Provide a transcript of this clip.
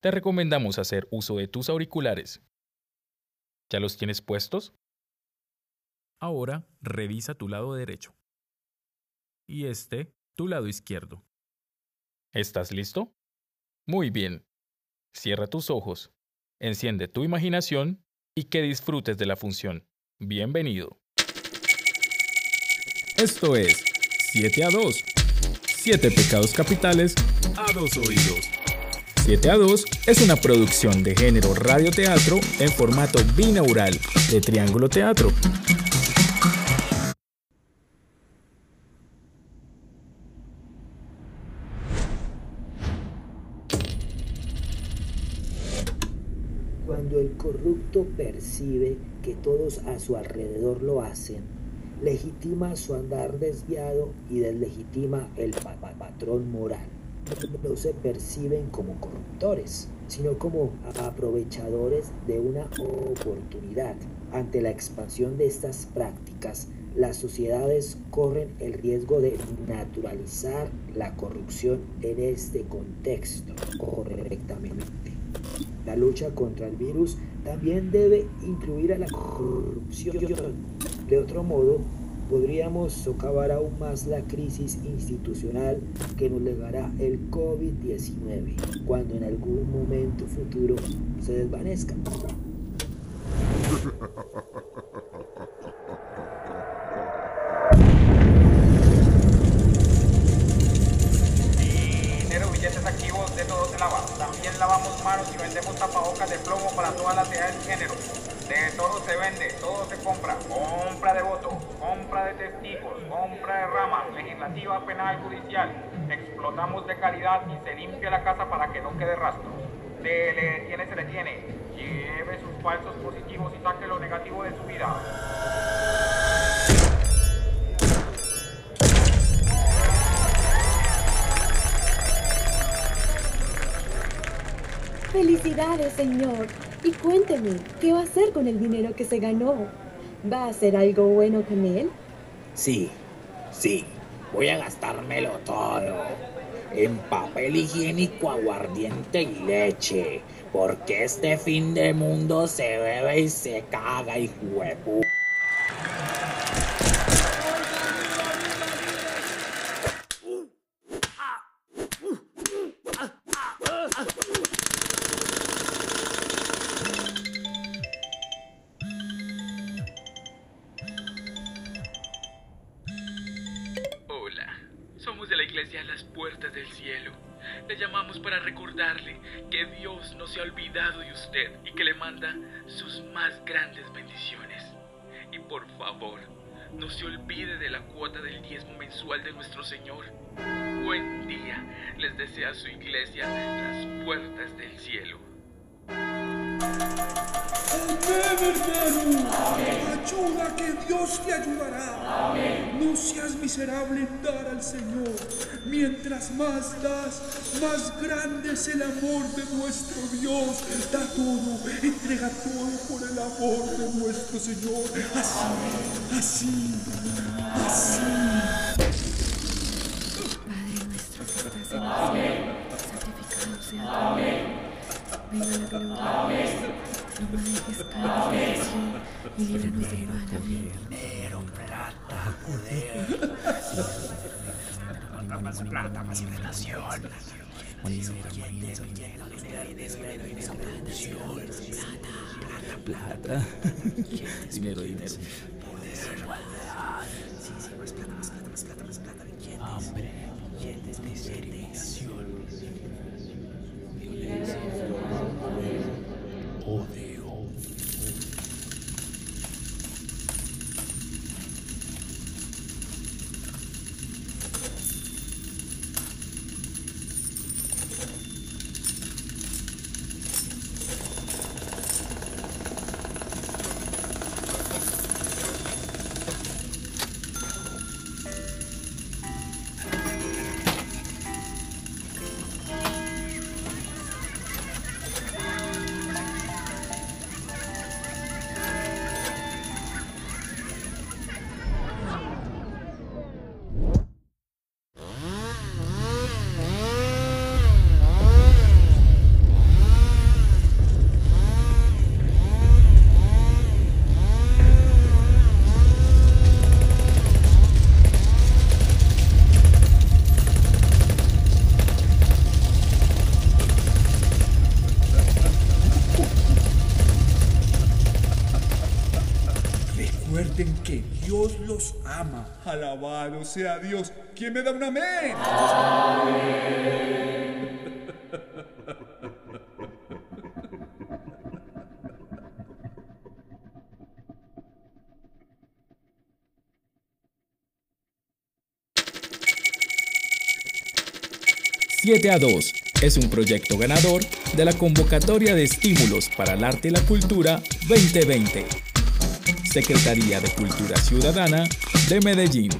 te recomendamos hacer uso de tus auriculares. ¿Ya los tienes puestos? Ahora revisa tu lado derecho. Y este, tu lado izquierdo. ¿Estás listo? Muy bien. Cierra tus ojos, enciende tu imaginación y que disfrutes de la función. Bienvenido. Esto es 7 a 2. 7 pecados capitales a dos oídos. 7 a 2 es una producción de género radioteatro en formato binaural de Triángulo Teatro. Cuando el corrupto percibe que todos a su alrededor lo hacen, legitima su andar desviado y deslegitima el patrón moral no se perciben como corruptores, sino como aprovechadores de una oportunidad. Ante la expansión de estas prácticas, las sociedades corren el riesgo de naturalizar la corrupción en este contexto correctamente. La lucha contra el virus también debe incluir a la corrupción. De otro modo, podríamos socavar aún más la crisis institucional que nos legará el COVID-19 cuando en algún momento futuro se desvanezca. También lavamos manos y vendemos tapabocas de plomo para todas las edades y género. De todo se vende, todo se compra. Compra legislativa, penal, judicial. Explotamos de calidad y se limpia la casa para que no quede rastro. Se le tiene, se le tiene. Lleve sus falsos positivos y saque lo negativo de su vida. Felicidades, señor. Y cuénteme, ¿qué va a hacer con el dinero que se ganó? ¿Va a hacer algo bueno con él? Sí, sí, voy a gastármelo todo. En papel higiénico, aguardiente y leche. Porque este fin de mundo se bebe y se caga y huevo. Las puertas del cielo. Le llamamos para recordarle que Dios no se ha olvidado de usted y que le manda sus más grandes bendiciones. Y por favor, no se olvide de la cuota del diezmo mensual de nuestro Señor. Buen día, les desea su iglesia las puertas del cielo. Amén. Ayuda que Dios te ayudará. No seas miserable en dar al Señor. Mientras más das, más grande es el amor de nuestro Dios. Da todo, entrega todo por el amor de nuestro Señor. Así, así, así. Padre nuestro que estás en el cielo, santificado sea tu gloria. No me y líbranos mal. Amén. Dinero, plata, poder. Más plata, más. Plata, plata. Dinero, dinero. Poder. Sí, sí, más plata, más plata, más plata, más plata. Hambre. Violencia. Jesus, ama. Alabado sea Dios. ¿Quién me da un amén? ¡7 a 2! es un proyecto ganador de la convocatoria de estímulos para el arte y la cultura 2020. Secretaría de Cultura Ciudadana de Medellín.